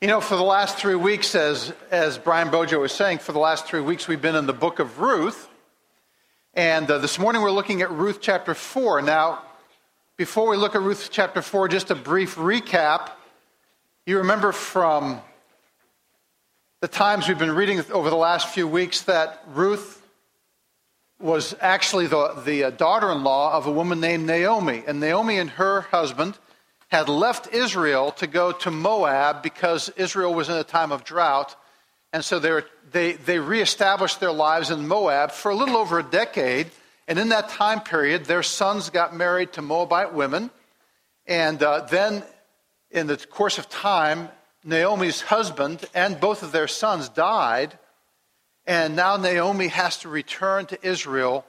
You know, for the last three weeks, as, as Brian Bojo was saying, for the last three weeks, we've been in the book of Ruth. And uh, this morning, we're looking at Ruth chapter 4. Now, before we look at Ruth chapter 4, just a brief recap. You remember from the times we've been reading over the last few weeks that Ruth was actually the, the uh, daughter in law of a woman named Naomi. And Naomi and her husband had left Israel to go to Moab because Israel was in a time of drought. And so they, were, they, they reestablished their lives in Moab for a little over a decade. And in that time period, their sons got married to Moabite women. And uh, then, in the course of time, Naomi's husband and both of their sons died. And now Naomi has to return to Israel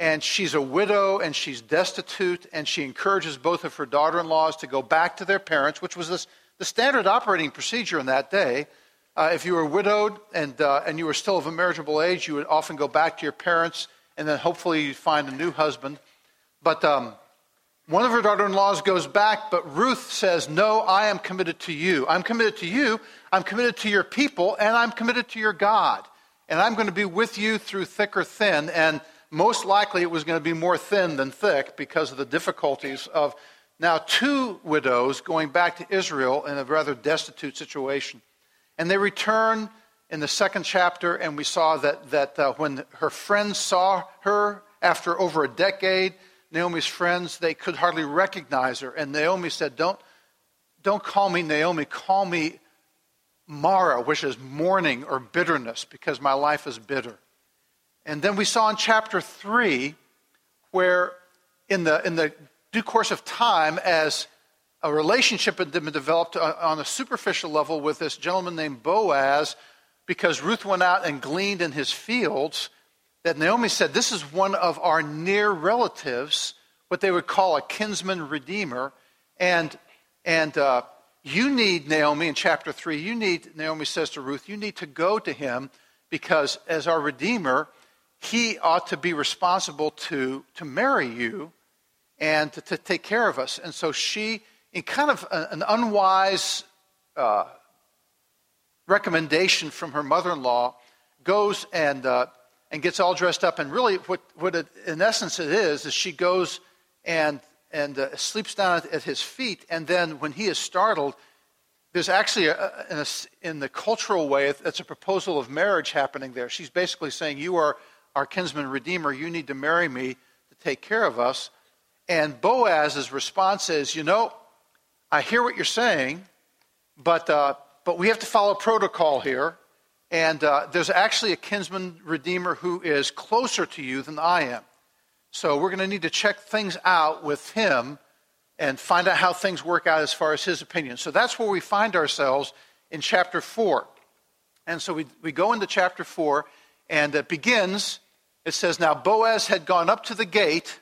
and she's a widow and she's destitute, and she encourages both of her daughter in laws to go back to their parents, which was this, the standard operating procedure in that day. Uh, if you were widowed and, uh, and you were still of a marriageable age, you would often go back to your parents and then hopefully you'd find a new husband. But um, one of her daughter in laws goes back, but Ruth says, No, I am committed to you. I'm committed to you. I'm committed to your people, and I'm committed to your God. And I'm going to be with you through thick or thin. And most likely it was going to be more thin than thick because of the difficulties of now two widows going back to Israel in a rather destitute situation. And they return in the second chapter, and we saw that, that uh, when her friends saw her after over a decade, Naomi's friends, they could hardly recognize her. And Naomi said, Don't, don't call me Naomi, call me Mara, which is mourning or bitterness, because my life is bitter. And then we saw in chapter 3 where, in the, in the due course of time, as a relationship had been developed on a superficial level with this gentleman named Boaz, because Ruth went out and gleaned in his fields, that Naomi said, This is one of our near relatives, what they would call a kinsman redeemer. And, and uh, you need, Naomi, in chapter 3, you need, Naomi says to Ruth, you need to go to him because as our redeemer, he ought to be responsible to, to marry you and to, to take care of us. And so she, in kind of a, an unwise uh, recommendation from her mother in law, goes and, uh, and gets all dressed up. And really, what, what it, in essence it is, is she goes and, and uh, sleeps down at, at, his feet. And then when he is startled, there's actually, a, in, a, in the cultural way, it's a proposal of marriage happening there. She's basically saying, You are our kinsman redeemer, you need to marry me to take care of us. And Boaz's response is, You know, I hear what you're saying, but, uh, but we have to follow protocol here. And uh, there's actually a kinsman redeemer who is closer to you than I am. So we're going to need to check things out with him and find out how things work out as far as his opinion. So that's where we find ourselves in chapter 4. And so we, we go into chapter 4, and it begins it says, Now Boaz had gone up to the gate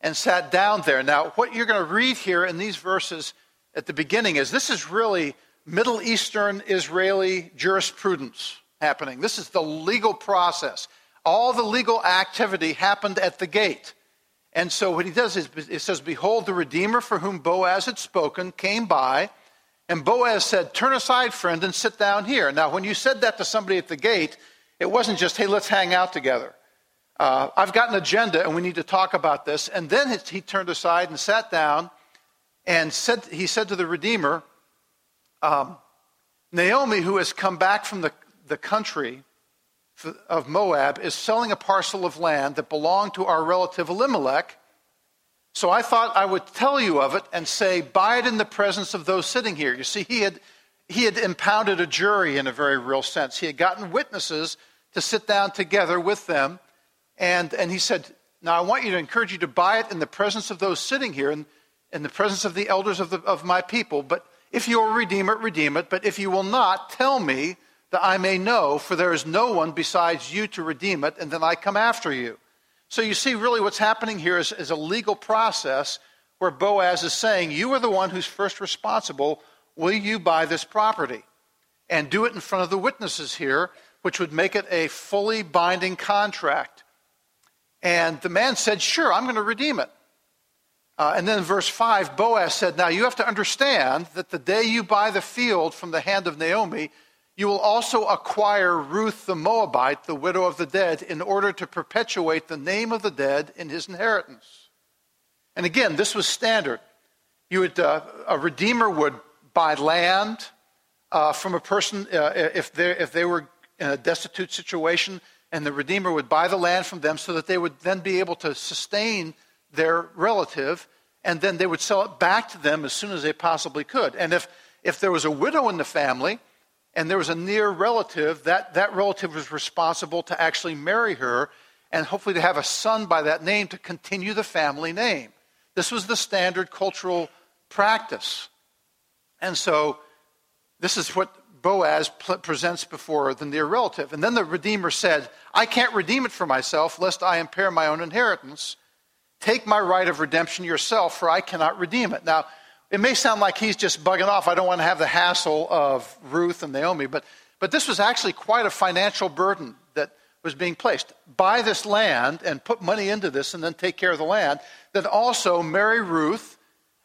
and sat down there. Now, what you're going to read here in these verses at the beginning is this is really Middle Eastern Israeli jurisprudence happening. This is the legal process. All the legal activity happened at the gate. And so what he does is it says, Behold, the Redeemer for whom Boaz had spoken came by. And Boaz said, Turn aside, friend, and sit down here. Now, when you said that to somebody at the gate, it wasn't just, Hey, let's hang out together uh, I've got an agenda and we need to talk about this. And then he turned aside and sat down and said, he said to the Redeemer, um, Naomi, who has come back from the, the country of Moab, is selling a parcel of land that belonged to our relative Elimelech. So I thought I would tell you of it and say, buy it in the presence of those sitting here. You see, he had, he had impounded a jury in a very real sense. He had gotten witnesses to sit down together with them and, and he said, Now I want you to encourage you to buy it in the presence of those sitting here, and in the presence of the elders of, the, of my people. But if you will redeem it, redeem it. But if you will not, tell me that I may know, for there is no one besides you to redeem it, and then I come after you. So you see, really, what's happening here is, is a legal process where Boaz is saying, You are the one who's first responsible. Will you buy this property? And do it in front of the witnesses here, which would make it a fully binding contract. And the man said, Sure, I'm going to redeem it. Uh, and then in verse 5, Boaz said, Now you have to understand that the day you buy the field from the hand of Naomi, you will also acquire Ruth the Moabite, the widow of the dead, in order to perpetuate the name of the dead in his inheritance. And again, this was standard. You would, uh, a redeemer would buy land uh, from a person uh, if, if they were in a destitute situation, and the redeemer would buy the land from them so that they would then be able to sustain their relative, and then they would sell it back to them as soon as they possibly could. And if, if there was a widow in the family and there was a near relative, that, that relative was responsible to actually marry her and hopefully to have a son by that name to continue the family name. This was the standard cultural practice. And so this is what Boaz presents before the near relative. And then the Redeemer said, I can't redeem it for myself, lest I impair my own inheritance. Take my right of redemption yourself, for I cannot redeem it. Now, it may sound like he's just bugging off. I don't want to have the hassle of Ruth and Naomi, but, but this was actually quite a financial burden that was being placed. Buy this land and put money into this and then take care of the land. Then also marry Ruth,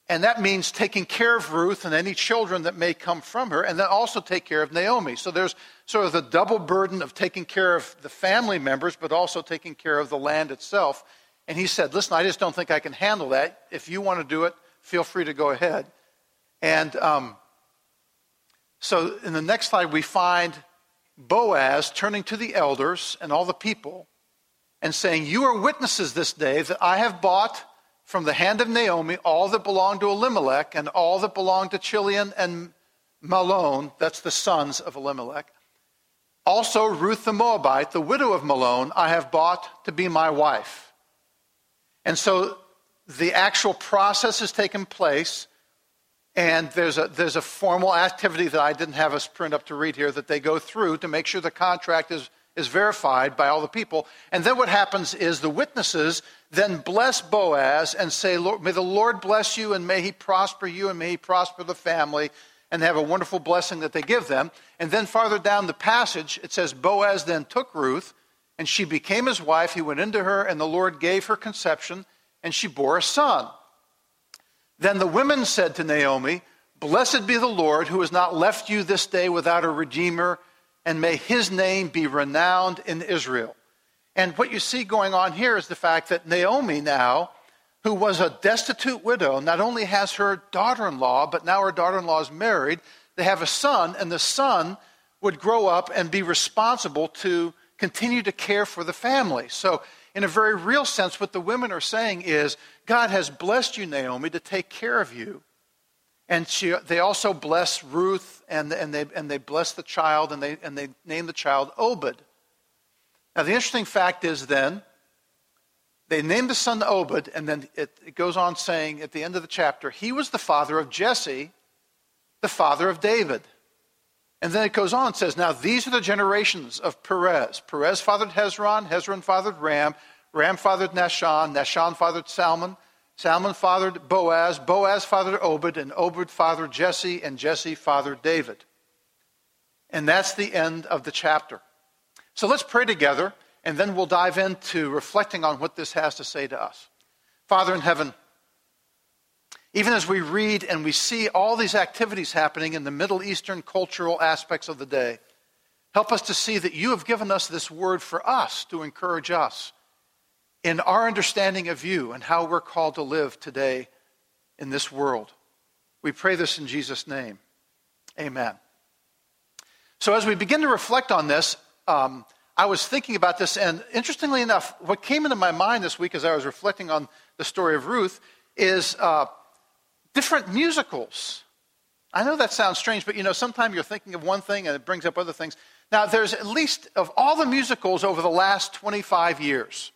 and that means taking care of Ruth and any children that may come from her, and then also take care of Naomi. So there's sort of the double burden of taking care of the family members, but also taking care of the land itself. And he said, Listen, I just don't think I can handle that. If you want to do it, feel free to go ahead. And um, so in the next slide, we find Boaz turning to the elders and all the people and saying, You are witnesses this day that I have bought from the hand of Naomi all that belonged to Elimelech and all that belonged to Chilion and Mahlon, that's the sons of Elimelech. Also, Ruth the Moabite, the widow of Mahlon, I have bought to be my wife. And so the actual process has taken place, and there's a, there's a formal activity that I didn't have us print up to read here that they go through to make sure the contract is, is verified by all the people. And then what happens is the witnesses then bless Boaz and say, Lord, May the Lord bless you, and may he prosper you, and may he prosper the family, and have a wonderful blessing that they give them. And then farther down the passage, it says, Boaz then took Ruth and she became his wife. He went into her, and the Lord gave her conception, and she bore a son. Then the women said to Naomi, Blessed be the Lord, who has not left you this day without a redeemer, and may his name be renowned in Israel. And what you see going on here is the fact that Naomi now, who was a destitute widow, not only has her daughter in law, but now her daughter in law is married. They have a son, and the son would grow up and be responsible to continue to care for the family. So, in a very real sense, what the women are saying is God has blessed you, Naomi, to take care of you. And she, they also bless Ruth and, and, they, and they bless the child and they, and they name the child Obed. Now, the interesting fact is then, they named the son Obed, and then it, it goes on saying at the end of the chapter, he was the father of Jesse, the father of David. And then it goes on and says, Now these are the generations of Perez. Perez fathered Hezron, Hezron fathered Ram, Ram fathered Nahshon, Nahshon fathered Salmon, Salmon fathered Boaz, Boaz fathered Obed, and Obed fathered Jesse, and Jesse fathered David. And that's the end of the chapter. So let's pray together, and then we'll dive into reflecting on what this has to say to us. Father in heaven, even as we read and we see all these activities happening in the Middle Eastern cultural aspects of the day, help us to see that you have given us this word for us to encourage us in our understanding of you and how we're called to live today in this world. We pray this in Jesus' name. Amen. So, as we begin to reflect on this, um, I was thinking about this, and interestingly enough, what came into my mind this week as I was reflecting on the story of Ruth is uh, different musicals. I know that sounds strange, but you know, sometimes you're thinking of one thing and it brings up other things. Now, there's at least of all the musicals over the last 25 years,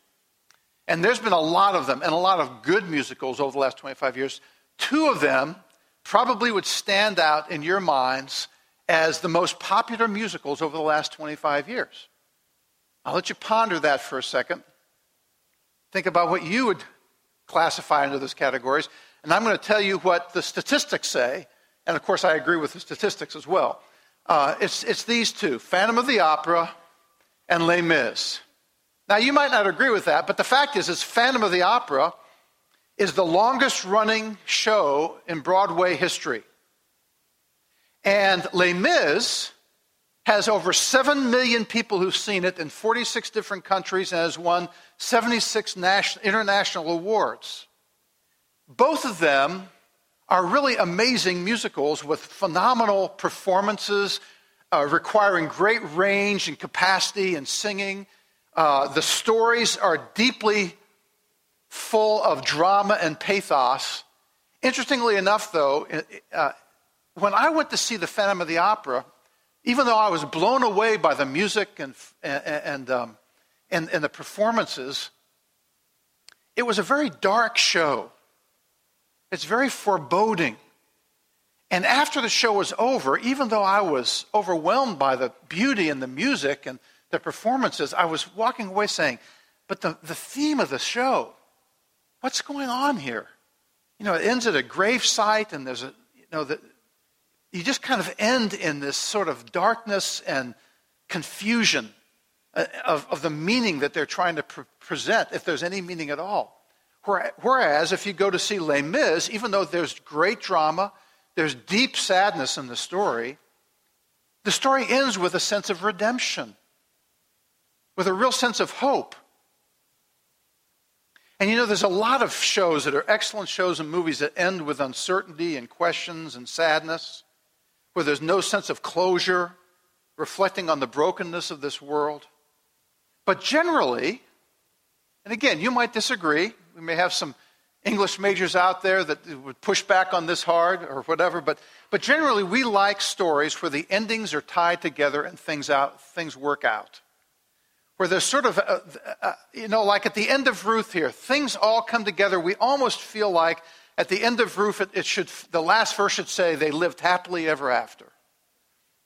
and there's been a lot of them, and a lot of good musicals over the last 25 years. Two of them probably would stand out in your minds as the most popular musicals over the last 25 years. I'll let you ponder that for a second. Think about what you would classify into those categories. And I'm going to tell you what the statistics say. And of course, I agree with the statistics as well. Uh, it's, it's these two Phantom of the Opera and Les Mis. Now, you might not agree with that, but the fact is, is Phantom of the Opera is the longest running show in Broadway history. And Les Mis has over 7 million people who've seen it in 46 different countries and has won 76 national, international awards. Both of them are really amazing musicals with phenomenal performances, uh, requiring great range and capacity and singing. Uh, the stories are deeply full of drama and pathos. Interestingly enough, though, uh, when I went to see the Phantom of the Opera, even though I was blown away by the music and, and, um, and, and the performances, it was a very dark show. It's very foreboding. And after the show was over, even though I was overwhelmed by the beauty and the music and the performances, I was walking away saying, but the, the theme of the show, what's going on here? You know, it ends at a grave site, and there's a, you know, the, you just kind of end in this sort of darkness and confusion uh, of, of the meaning that they're trying to pre- present, if there's any meaning at all. Whereas, if you go to see Les Mis, even though there's great drama, there's deep sadness in the story, the story ends with a sense of redemption, with a real sense of hope. And you know, there's a lot of shows that are excellent shows and movies that end with uncertainty and questions and sadness, where there's no sense of closure, reflecting on the brokenness of this world. But generally, and again, you might disagree, we may have some English majors out there that would push back on this hard or whatever, but, but generally we like stories where the endings are tied together and things, out, things work out. Where there's sort of, a, a, you know, like at the end of Ruth here, things all come together. We almost feel like at the end of Ruth, it, it should, the last verse should say, they lived happily ever after.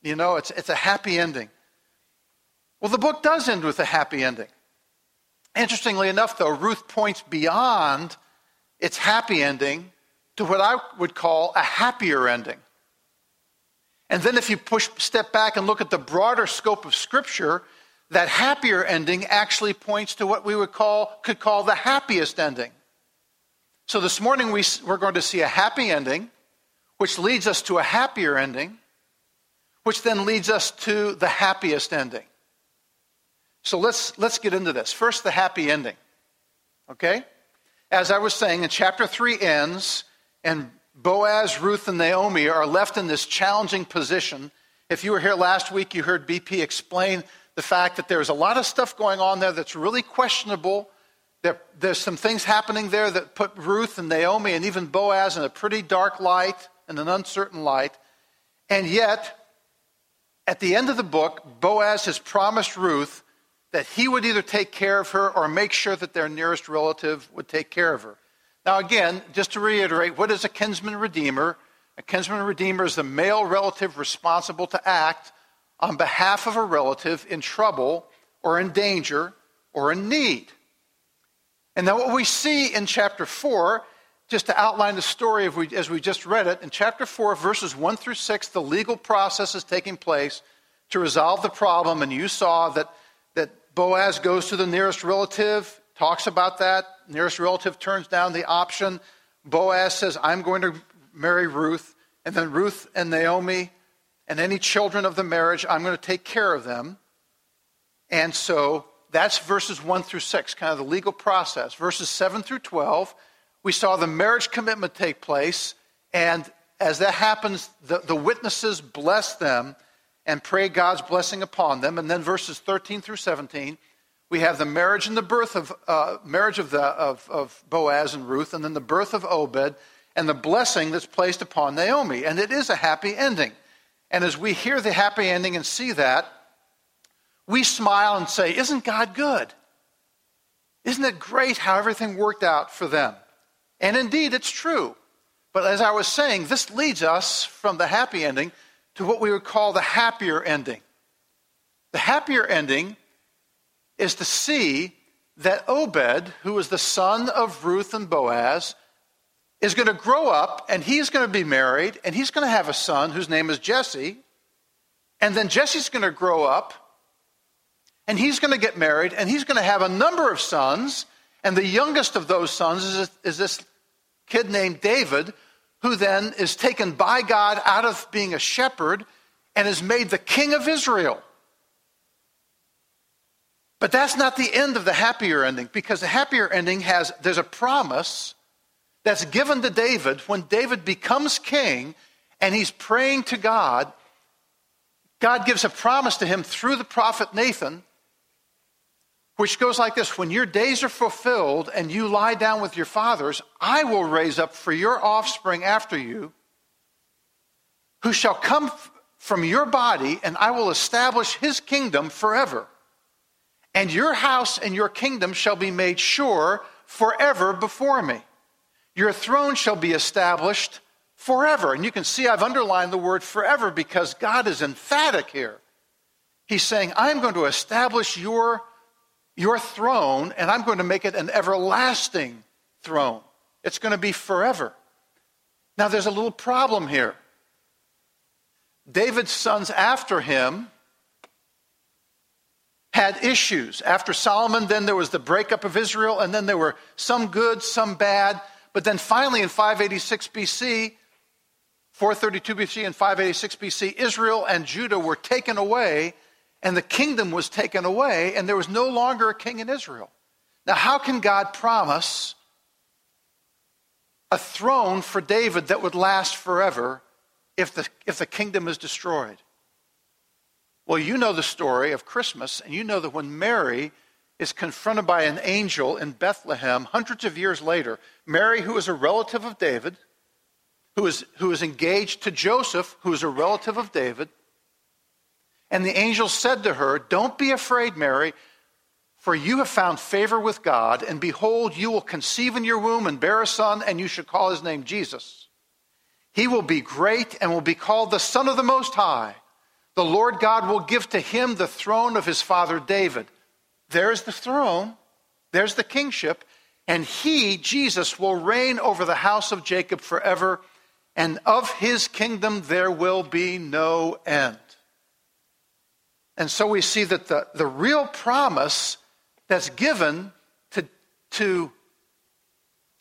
You know, it's, it's a happy ending. Well, the book does end with a happy ending. Interestingly enough, though, Ruth points beyond its happy ending to what I would call a happier ending. And then if you push step back and look at the broader scope of scripture, that happier ending actually points to what we would call could call the happiest ending. So this morning we, we're going to see a happy ending, which leads us to a happier ending, which then leads us to the happiest ending. So let's, let's get into this. First, the happy ending. Okay? As I was saying, in chapter 3 ends, and Boaz, Ruth, and Naomi are left in this challenging position. If you were here last week, you heard BP explain the fact that there's a lot of stuff going on there that's really questionable. There, there's some things happening there that put Ruth and Naomi and even Boaz in a pretty dark light and an uncertain light. And yet, at the end of the book, Boaz has promised Ruth that he would either take care of her or make sure that their nearest relative would take care of her. Now, again, just to reiterate, what is a kinsman redeemer? A kinsman redeemer is the male relative responsible to act on behalf of a relative in trouble or in danger or in need. And then what we see in chapter 4, just to outline the story we, as we just read it, in chapter 4, verses 1 through 6, the legal process is taking place to resolve the problem. And you saw that Boaz goes to the nearest relative, talks about that. Nearest relative turns down the option. Boaz says, I'm going to marry Ruth. And then Ruth and Naomi and any children of the marriage, I'm going to take care of them. And so that's verses 1 through 6, kind of the legal process. Verses 7 through 12, we saw the marriage commitment take place. And as that happens, the, the witnesses bless them and pray God's blessing upon them. And then verses 13 through 17, we have the marriage and the birth of uh, marriage of, the, of, of Boaz and Ruth, and then the birth of Obed, and the blessing that's placed upon Naomi. And it is a happy ending. And as we hear the happy ending and see that, we smile and say, Isn't God good? Isn't it great how everything worked out for them? And indeed, it's true. But as I was saying, this leads us from the happy ending to what we would call the happier ending. The happier ending is to see that Obed, who was the son of Ruth and Boaz, is going to grow up and he's going to be married and he's going to have a son whose name is Jesse. And then Jesse's going to grow up and he's going to get married and he's going to have a number of sons. And the youngest of those sons is, is this kid named David, who then is taken by God out of being a shepherd and is made the king of Israel. But that's not the end of the happier ending because the happier ending has there's a promise that's given to David when David becomes king and he's praying to God. God gives a promise to him through the prophet Nathan, which goes like this When your days are fulfilled and you lie down with your fathers, I will raise up for your offspring after you, who shall come from your body, and I will establish his kingdom forever. And your house and your kingdom shall be made sure forever before me. Your throne shall be established forever. And you can see I've underlined the word forever because God is emphatic here. He's saying, I'm going to establish your, your throne and I'm going to make it an everlasting throne. It's going to be forever. Now, there's a little problem here. David's sons after him had issues. After Solomon, then there was the breakup of Israel, and then there were some good, some bad. But then finally in 586 BC, 432 BC and 586 BC, Israel and Judah were taken away, and the kingdom was taken away, and there was no longer a king in Israel. Now, how can God promise a throne for David that would last forever if the, if the kingdom is destroyed? Well, you know the story of Christmas, and you know that when Mary is confronted by an angel in Bethlehem hundreds of years later. Mary, who is a relative of David, who is, who is engaged to Joseph, who is a relative of David. And the angel said to her, Don't be afraid, Mary, for you have found favor with God, and behold, you will conceive in your womb and bear a son, and you shall call his name Jesus. He will be great and will be called the Son of the Most High. The Lord God will give to him the throne of his father David there's the throne, there's the kingship, and he, Jesus, will reign over the house of Jacob forever, and of his kingdom there will be no end. And so we see that the, the real promise that's given to, to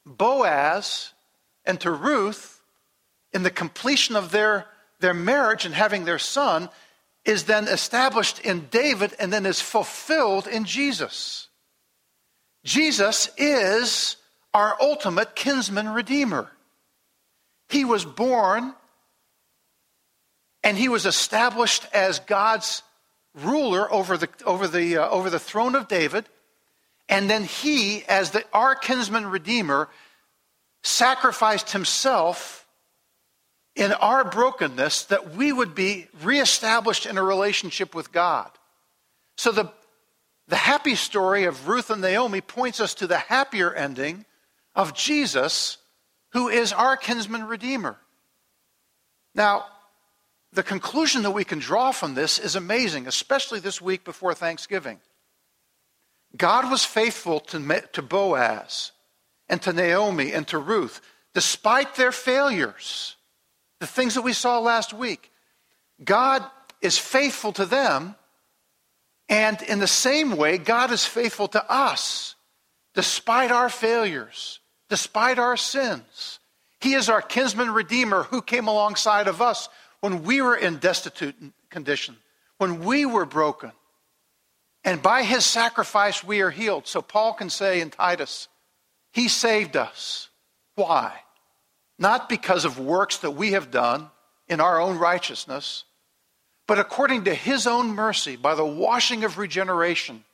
Boaz and to Ruth in the completion of their, their marriage and having their son is then established in David and then is fulfilled in Jesus. Jesus is our ultimate kinsman redeemer. He was born and he was established as God's ruler over the, over the, uh, over the throne of David. And then he, as the, our kinsman redeemer, sacrificed himself in our brokenness that we would be reestablished in a relationship with God. So the, the happy story of Ruth and Naomi points us to the happier ending of Jesus, who is our kinsman redeemer. Now, the conclusion that we can draw from this is amazing, especially this week before Thanksgiving. God was faithful to, to Boaz and to Naomi and to Ruth, despite their failures the things that we saw last week. God is faithful to them, and in the same way, God is faithful to us, despite our failures, despite our sins. He is our kinsman redeemer who came alongside of us when we were in destitute condition, when we were broken. And by his sacrifice, we are healed. So Paul can say in Titus, He saved us. Why? Not because of works that we have done in our own righteousness, but according to his own mercy by the washing of regeneration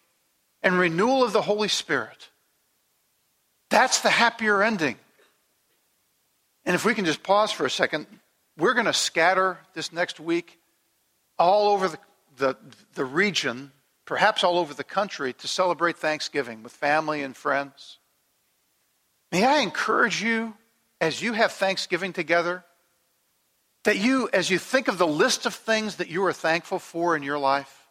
and renewal of the Holy Spirit. That's the happier ending. And if we can just pause for a second, we're going to scatter this next week all over the, the, the, region, perhaps all over the country, to celebrate Thanksgiving with family and friends. May I encourage you as you have Thanksgiving together, that you, as you think of the list of things that you are thankful for in your life,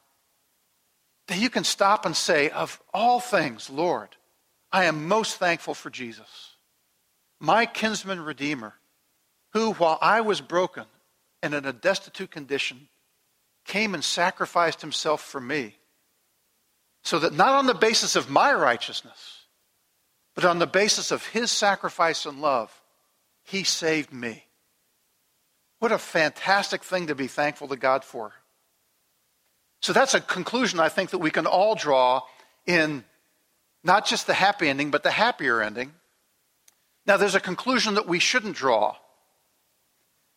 that you can stop and say, Of all things, Lord, I am most thankful for Jesus, my kinsman redeemer, who, while I was broken and in a destitute condition, came and sacrificed himself for me, so that not on the basis of my righteousness, but on the basis of his sacrifice and love, He saved me. What a fantastic thing to be thankful to God for. So that's a conclusion I think that we can all draw in not just the happy ending, but the happier ending. Now, there's a conclusion that we shouldn't draw.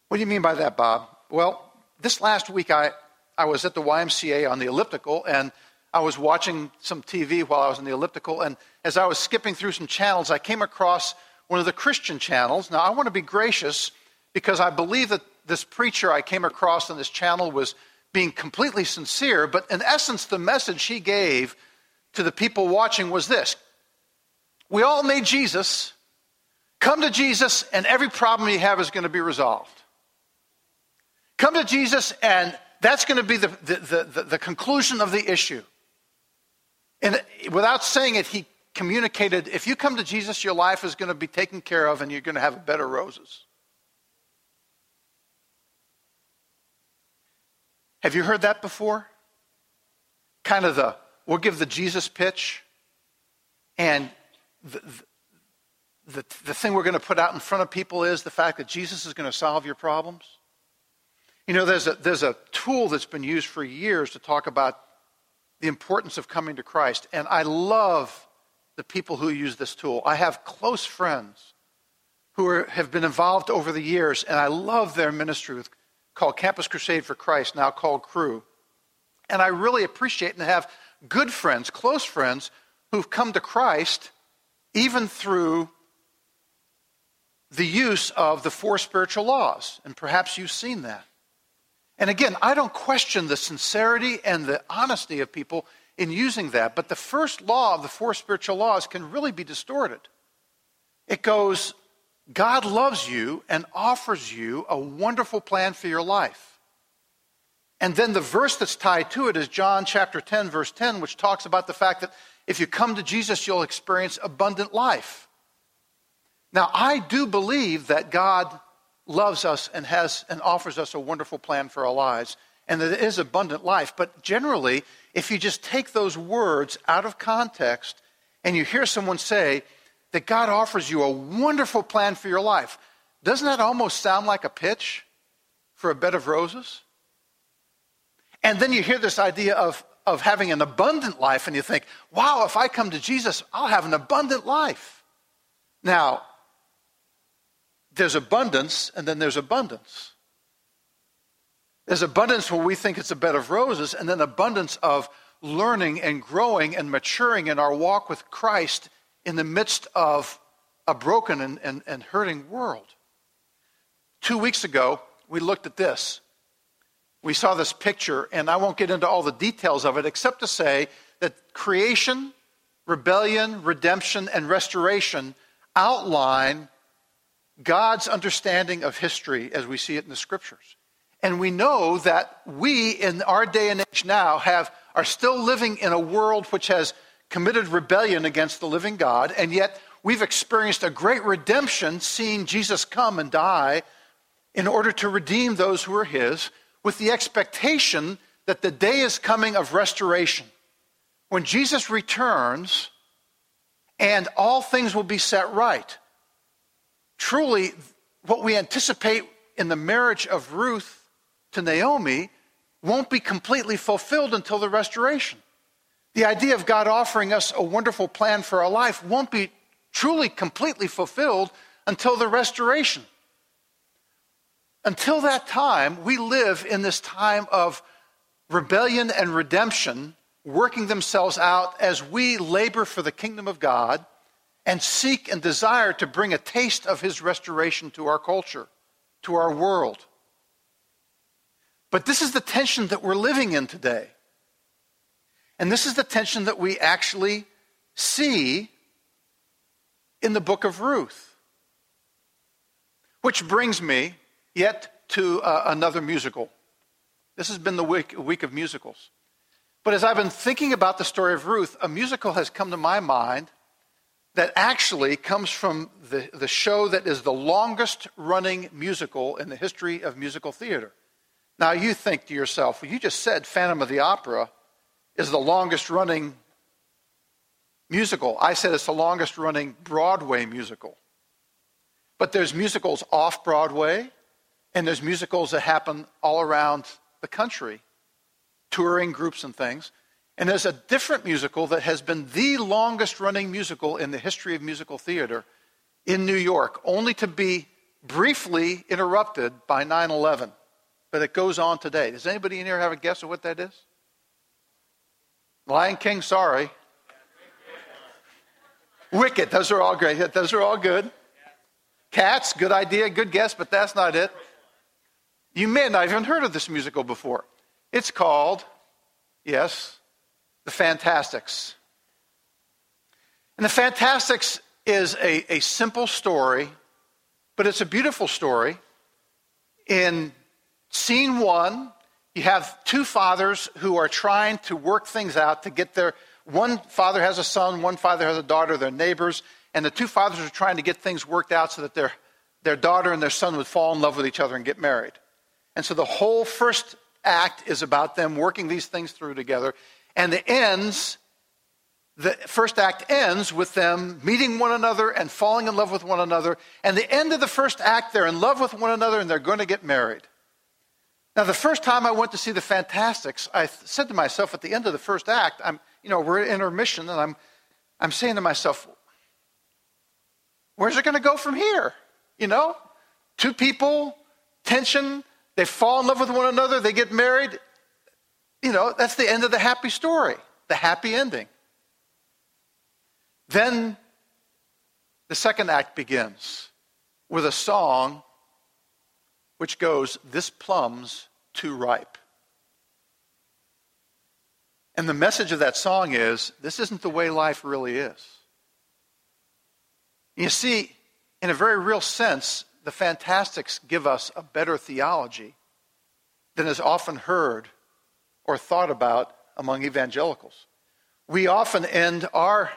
What do you mean by that, Bob? Well, this last week I, I was at the YMCA on the elliptical and I was watching some TV while I was on the elliptical. And as I was skipping through some channels, I came across one of the Christian channels. Now, I want to be gracious because I believe that this preacher I came across on this channel was being completely sincere, but in essence, the message he gave to the people watching was this We all need Jesus. Come to Jesus, and every problem you have is going to be resolved. Come to Jesus, and that's going to be the, the, the, the conclusion of the issue. And without saying it, he communicated if you come to Jesus, your life is going to be taken care of and you're going to have better roses. Have you heard that before? Kind of the, we'll give the Jesus pitch, and the, the, the thing we're going to put out in front of people is the fact that Jesus is going to solve your problems. You know, there's a, there's a tool that's been used for years to talk about the importance of coming to Christ, and I love the people who use this tool. I have close friends who are, have been involved over the years, and I love their ministry with called Campus Crusade for Christ, now called Cru. And I really appreciate and have good friends, close friends, who've come to Christ even through the use of the four spiritual laws. And perhaps you've seen that. And again, I don't question the sincerity and the honesty of people in using that, but the first law of the four spiritual laws can really be distorted. It goes, God loves you and offers you a wonderful plan for your life. And then the verse that's tied to it is John chapter 10, verse 10, which talks about the fact that if you come to Jesus, you'll experience abundant life. Now, I do believe that God loves us and has and offers us a wonderful plan for our lives, and that it is abundant life. But generally, if you just take those words out of context and you hear someone say, that God offers you a wonderful plan for your life. Doesn't that almost sound like a pitch for a bed of roses? And then you hear this idea of, of having an abundant life, and you think, wow, if I come to Jesus, I'll have an abundant life. Now, there's abundance, and then there's abundance. There's abundance where we think it's a bed of roses, and then abundance of learning and growing and maturing in our walk with Christ in the midst of a broken and, and, and hurting world. Two weeks ago, we looked at this. We saw this picture, and I won't get into all the details of it except to say that creation, rebellion, redemption, and restoration outline God's understanding of history as we see it in the scriptures. And we know that we, in our day and age now, have, are still living in a world which has committed rebellion against the living God, and yet we've experienced a great redemption seeing Jesus come and die in order to redeem those who are his, with the expectation that the day is coming of restoration. When Jesus returns and all things will be set right. Truly, what we anticipate in the marriage of Ruth to Naomi won't be completely fulfilled until the restoration. The idea of God offering us a wonderful plan for our life won't be truly completely fulfilled until the restoration. Until that time, we live in this time of rebellion and redemption working themselves out as we labor for the kingdom of God and seek and desire to bring a taste of his restoration to our culture, to our world. But this is the tension that we're living in today. And this is the tension that we actually see in the book of Ruth. Which brings me yet to uh, another musical. This has been the week, week of musicals. But as I've been thinking about the story of Ruth, a musical has come to my mind that actually comes from the, the show that is the longest running musical in the history of musical theater. Now, you think to yourself, well, you just said Phantom of the Opera is the longest running musical. I said it's the longest running Broadway musical. But there's musicals off Broadway, and there's musicals that happen all around the country, touring groups and things. And there's a different musical that has been the longest running musical in the history of musical theater in New York, only to be briefly interrupted by 9 11. But it goes on today. Does anybody in here have a guess of what that is? Lion King, sorry. Wicked, those are all great. Those are all good. Cats, good idea, good guess, but that's not it. You may not have even heard of this musical before. It's called, yes, The Fantasticks. And The Fantasticks is a, a simple story, but it's a beautiful story. In scene one, you have two fathers who are trying to work things out to get their. One father has a son, one father has a daughter, they're neighbors, and the two fathers are trying to get things worked out so that their, their daughter and their son would fall in love with each other and get married. And so the whole first act is about them working these things through together. And the ends, the first act ends with them meeting one another and falling in love with one another. And the end of the first act, they're in love with one another and they're going to get married. Now, the first time I went to see the Fantasticks, I said to myself at the end of the first act, I'm, you know, we're at intermission, and I'm, I'm saying to myself, where's it going to go from here? You know, two people, tension, they fall in love with one another, they get married. You know, that's the end of the happy story, the happy ending. Then the second act begins with a song which goes, This plum's too ripe. And the message of that song is this isn't the way life really is. You see, in a very real sense, the fantasticks give us a better theology than is often heard or thought about among evangelicals. We often end our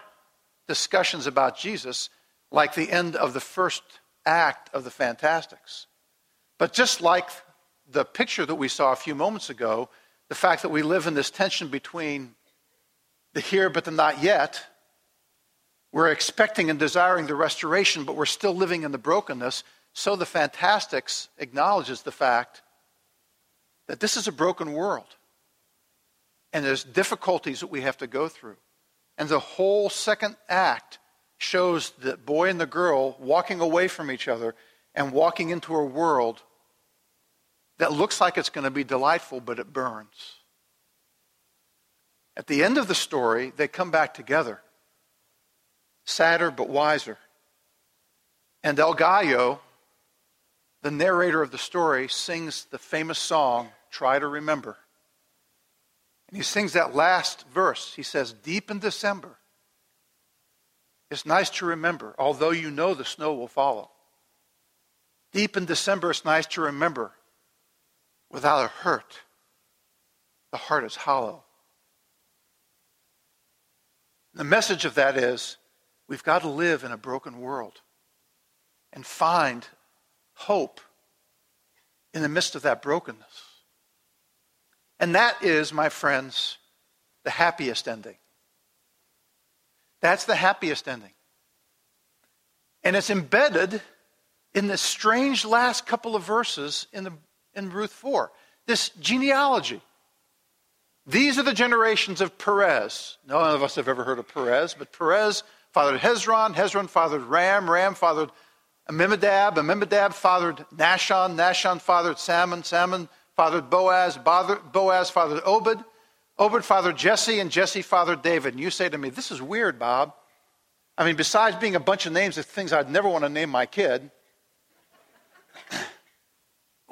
discussions about Jesus like the end of the first act of the Fantasticks. But just like the picture that we saw a few moments ago, the fact that we live in this tension between the here but the not yet, we're expecting and desiring the restoration, but we're still living in the brokenness. So the Fantasticks acknowledges the fact that this is a broken world. And there's difficulties that we have to go through. And the whole second act shows the boy and the girl walking away from each other and walking into a world that looks like it's going to be delightful, but it burns. At the end of the story, they come back together, sadder but wiser. And El Gallo, the narrator of the story, sings the famous song, Try to Remember. And he sings that last verse. He says, Deep in December, it's nice to remember, although you know the snow will follow. Deep in December, it's nice to remember. Without a hurt, the heart is hollow. The message of that is we've got to live in a broken world and find hope in the midst of that brokenness. And that is, my friends, the happiest ending. That's the happiest ending. And it's embedded in the strange last couple of verses in, the, in Ruth 4. This genealogy. These are the generations of Perez. None of us have ever heard of Perez, but Perez fathered Hezron, Hezron fathered Ram, Ram fathered Amminadab. Amminadab fathered Nahshon. Nahshon fathered Salmon. Salmon fathered Boaz. Boaz fathered Obed. Obed fathered Jesse, and Jesse fathered David. And you say to me, This is weird, Bob. I mean, besides being a bunch of names of things I'd never want to name my kid,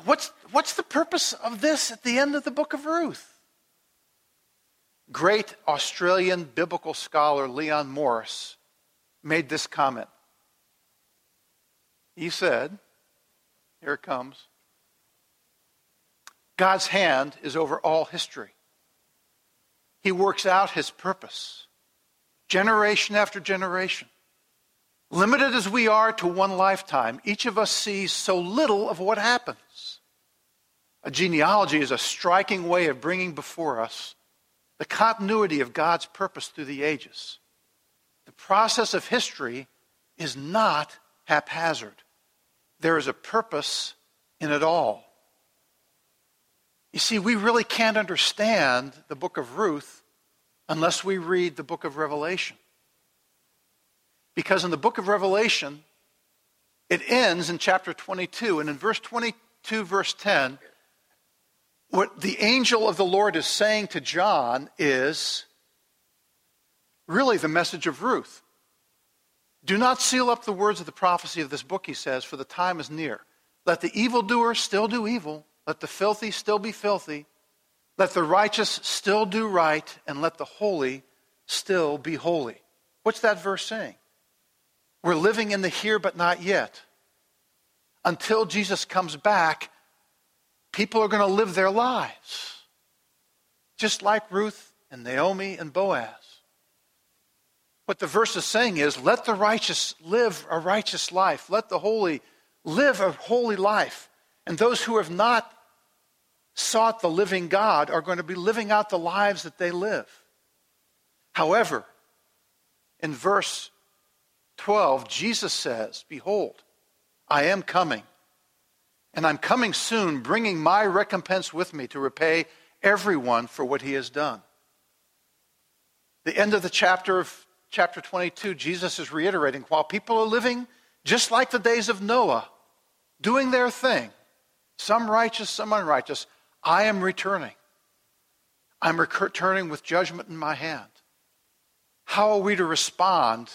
what's, what's the purpose of this at the end of the book of Ruth? Great Australian biblical scholar Leon Morris made this comment. He said, Here it comes God's hand is over all history. He works out his purpose, generation after generation. Limited as we are to one lifetime, each of us sees so little of what happens. A genealogy is a striking way of bringing before us the continuity of God's purpose through the ages. The process of history is not haphazard. there is a purpose in it all. You see, we really can't understand the book of Ruth unless we read the book of Revelation. Because in the book of Revelation, it ends in chapter 22. And in verse 22, verse 10, what the angel of the Lord is saying to John is really the message of Ruth. Do not seal up the words of the prophecy of this book, he says, for the time is near. Let the evildoer still do evil, let the filthy still be filthy, let the righteous still do right, and let the holy still be holy. What's that verse saying? We're living in the here but not yet. Until Jesus comes back, people are going to live their lives. Just like Ruth and Naomi and Boaz. What the verse is saying is let the righteous live a righteous life, let the holy live a holy life. And those who have not sought the living God are going to be living out the lives that they live. However, in verse 12, Jesus says, Behold, I am coming, and I'm coming soon, bringing my recompense with me to repay everyone for what he has done. The end of the chapter of chapter 22, Jesus is reiterating while people are living just like the days of Noah, doing their thing, some righteous, some unrighteous, I am returning. I'm returning with judgment in my hand. How are we to respond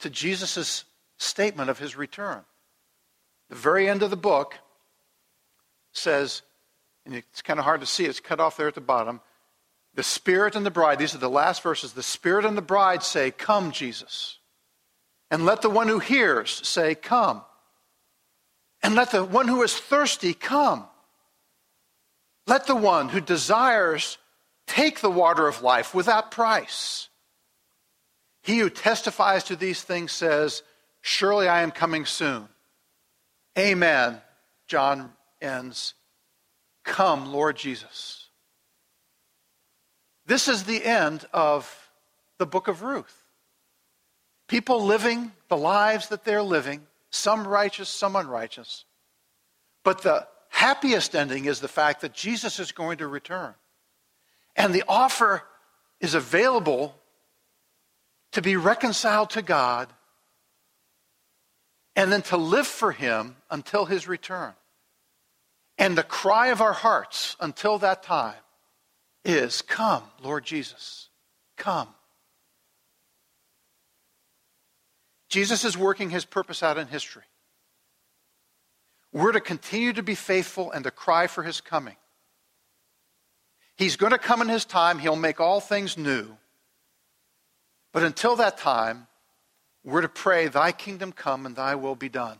to Jesus' statement of his return? The very end of the book says, and it's kind of hard to see, it's cut off there at the bottom. The Spirit and the bride, these are the last verses. The Spirit and the bride say, Come, Jesus. And let the one who hears say, Come. And let the one who is thirsty come. Let the one who desires take the water of life without price. He who testifies to these things says, Surely I am coming soon. Amen. John ends. Come, Lord Jesus. This is the end of the book of Ruth. People living the lives that they're living, some righteous, some unrighteous. But the happiest ending is the fact that Jesus is going to return. And the offer is available to be reconciled to God and then to live for Him until His return. And the cry of our hearts until that time is Come, Lord Jesus, come. Jesus is working His purpose out in history. We're to continue to be faithful and to cry for his coming. He's going to come in his time, he'll make all things new. But until that time, we're to pray, Thy kingdom come and Thy will be done.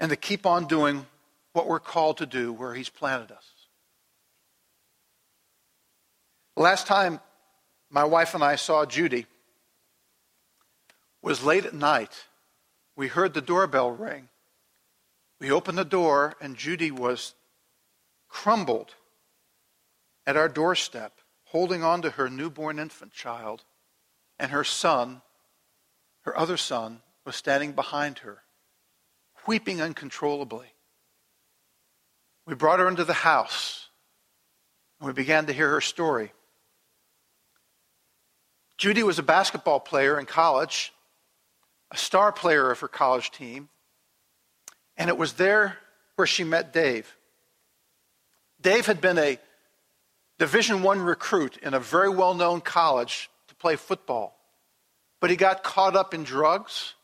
And to keep on doing what we're called to do where He's planted us. Last time my wife and I saw Judy was late at night. We heard the doorbell ring. We opened the door, and Judy was crumbled at our doorstep, holding on to her newborn infant child, and her son, her other son, was standing behind her, weeping uncontrollably. We brought her into the house, and we began to hear her story. Judy was a basketball player in college, a star player of her college team. And it was there where she met Dave. Dave had been a Division One recruit in a very well known college to play football. But he got caught up in drugs.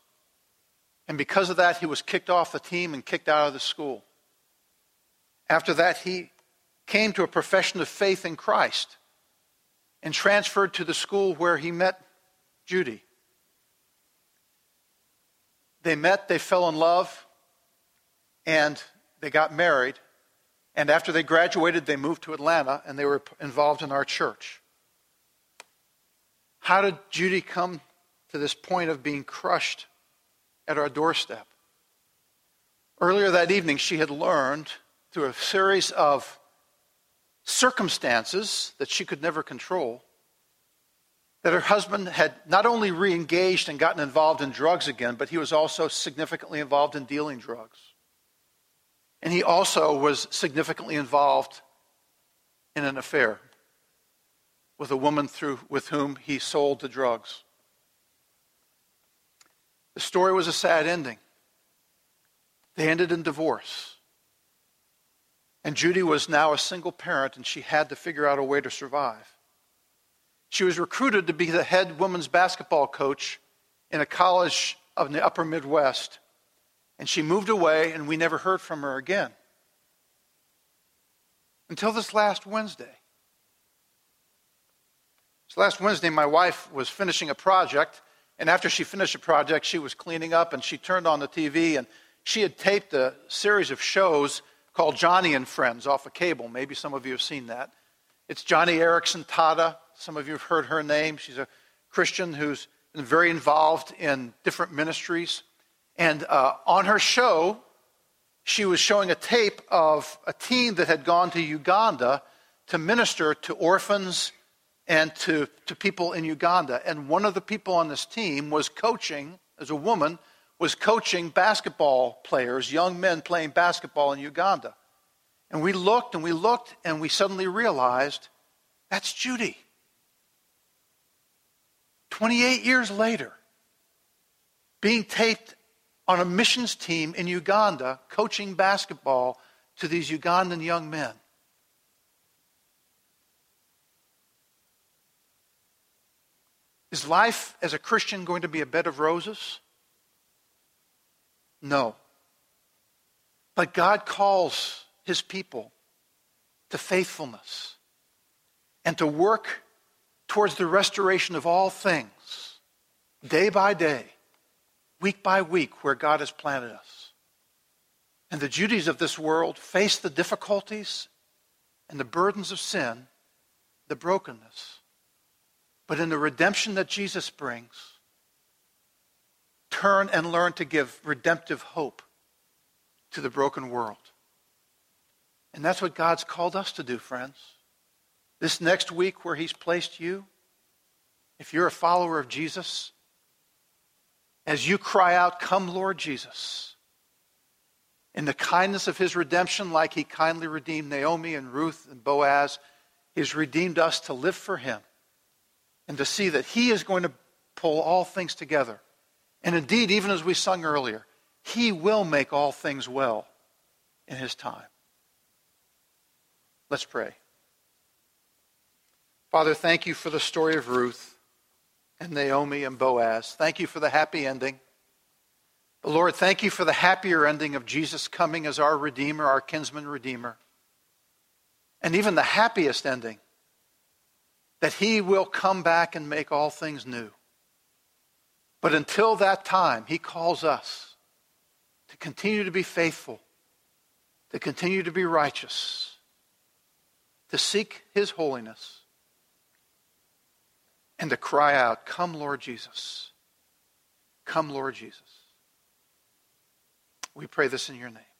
And because of that, he was kicked off the team and kicked out of the school. After that, he came to a profession of faith in Christ and transferred to the school where he met Judy. They met, they fell in love, and they got married. And after they graduated, they moved to Atlanta and they were involved in our church. How did Judy come to this point of being crushed at our doorstep? Earlier that evening, she had learned through a series of circumstances that she could never control that her husband had not only re engaged and gotten involved in drugs again, but he was also significantly involved in dealing drugs. And he also was significantly involved in an affair with a woman through, with whom he sold the drugs. The story was a sad ending. They ended in divorce. And Judy was now a single parent, and she had to figure out a way to survive. She was recruited to be the head women's basketball coach in a college of the upper Midwest. And she moved away, and we never heard from her again. Until this last Wednesday. So last Wednesday, my wife was finishing a project, and after she finished a project, she was cleaning up, and she turned on the TV, and she had taped a series of shows called Joni and Friends off of cable. Maybe some of you have seen that. It's Joni Eareckson Tada. Some of you have heard her name. She's a Christian who's very involved in different ministries. And uh, on her show, she was showing a tape of a team that had gone to Uganda to minister to orphans and to, to people in Uganda. And one of the people on this team was coaching, as a woman, was coaching basketball players, young men playing basketball in Uganda. And we looked and we looked and we suddenly realized that's Judy. 28 years later, being taped on a missions team in Uganda, coaching basketball to these Ugandan young men. Is life as a Christian going to be a bed of roses? No. But God calls his people to faithfulness and to work towards the restoration of all things, day by day, week by week, where God has planted us. And the duties of this world face the difficulties and the burdens of sin, the brokenness. But in the redemption that Jesus brings, turn and learn to give redemptive hope to the broken world. And that's what God's called us to do, friends. This next week, where He's placed you, if you're a follower of Jesus, as you cry out, Come, Lord Jesus, in the kindness of His redemption, like He kindly redeemed Naomi and Ruth and Boaz, He's redeemed us to live for Him and to see that He is going to pull all things together. And indeed, even as we sung earlier, He will make all things well in His time. Let's pray. Father, thank you for the story of Ruth and Naomi and Boaz. Thank you for the happy ending. But Lord, thank you for the happier ending of Jesus coming as our Redeemer, our kinsman Redeemer. And even the happiest ending that he will come back and make all things new. But until that time, he calls us to continue to be faithful, to continue to be righteous, to seek his holiness, and to cry out, Come, Lord Jesus. Come, Lord Jesus. We pray this in your name.